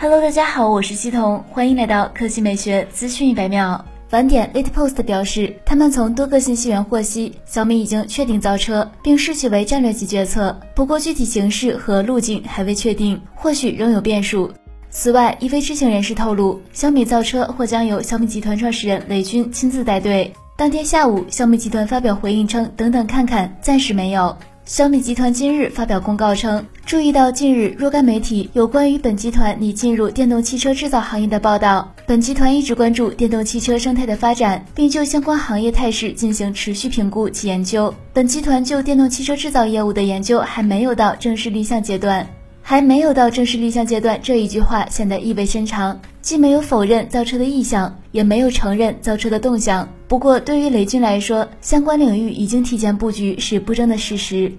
Hello，大家好，我是西彤，欢迎来到科技美学资讯一百秒。晚点 Late Post 表示，他们从多个信息源获悉，小米已经确定造车，并视其为战略级决策。不过具体形式和路径还未确定，或许仍有变数。此外，一位知情人士透露，小米造车或将由小米集团创始人雷军亲自带队。当天下午，小米集团发表回应称：“等等看看，暂时没有。”小米集团今日发表公告称，注意到近日若干媒体有关于本集团拟进入电动汽车制造行业的报道。本集团一直关注电动汽车生态的发展，并就相关行业态势进行持续评估及研究。本集团就电动汽车制造业务的研究还没有到正式立项阶段。还没有到正式立项阶段，这一句话显得意味深长，既没有否认造车的意向，也没有承认造车的动向。不过，对于雷军来说，相关领域已经提前布局是不争的事实。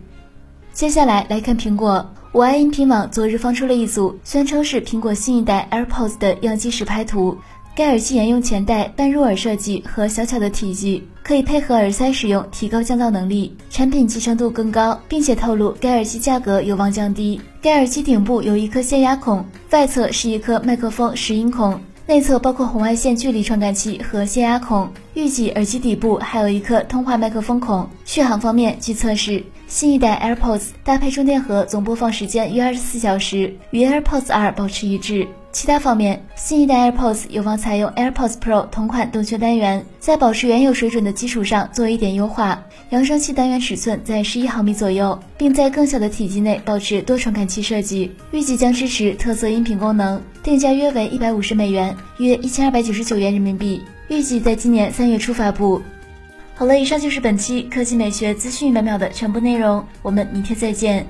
接下来来看苹果，我爱音频网昨日放出了一组宣称是苹果新一代 AirPods 的样机实拍图。该耳机沿用前代半入耳设计和小巧的体积，可以配合耳塞使用，提高降噪能力，产品集成度更高，并且透露该耳机价格有望降低。该耳机顶部有一颗泄压孔，外侧是一颗麦克风拾音孔，内侧包括红外线距离传感器和泄压孔。预计耳机底部还有一颗通话麦克风孔。续航方面，据测试，新一代 AirPods 搭配充电盒总播放时间约二十四小时，与 AirPods 二保持一致。其他方面，新一代 AirPods 有望采用 AirPods Pro 同款动圈单元，在保持原有水准的基础上做一点优化。扬声器单元尺寸在十一毫米左右，并在更小的体积内保持多传感器设计。预计将支持特色音频功能，定价约为一百五十美元，约一千二百九十九元人民币。预计在今年三月初发布。好了，以上就是本期科技美学资讯一百秒的全部内容，我们明天再见。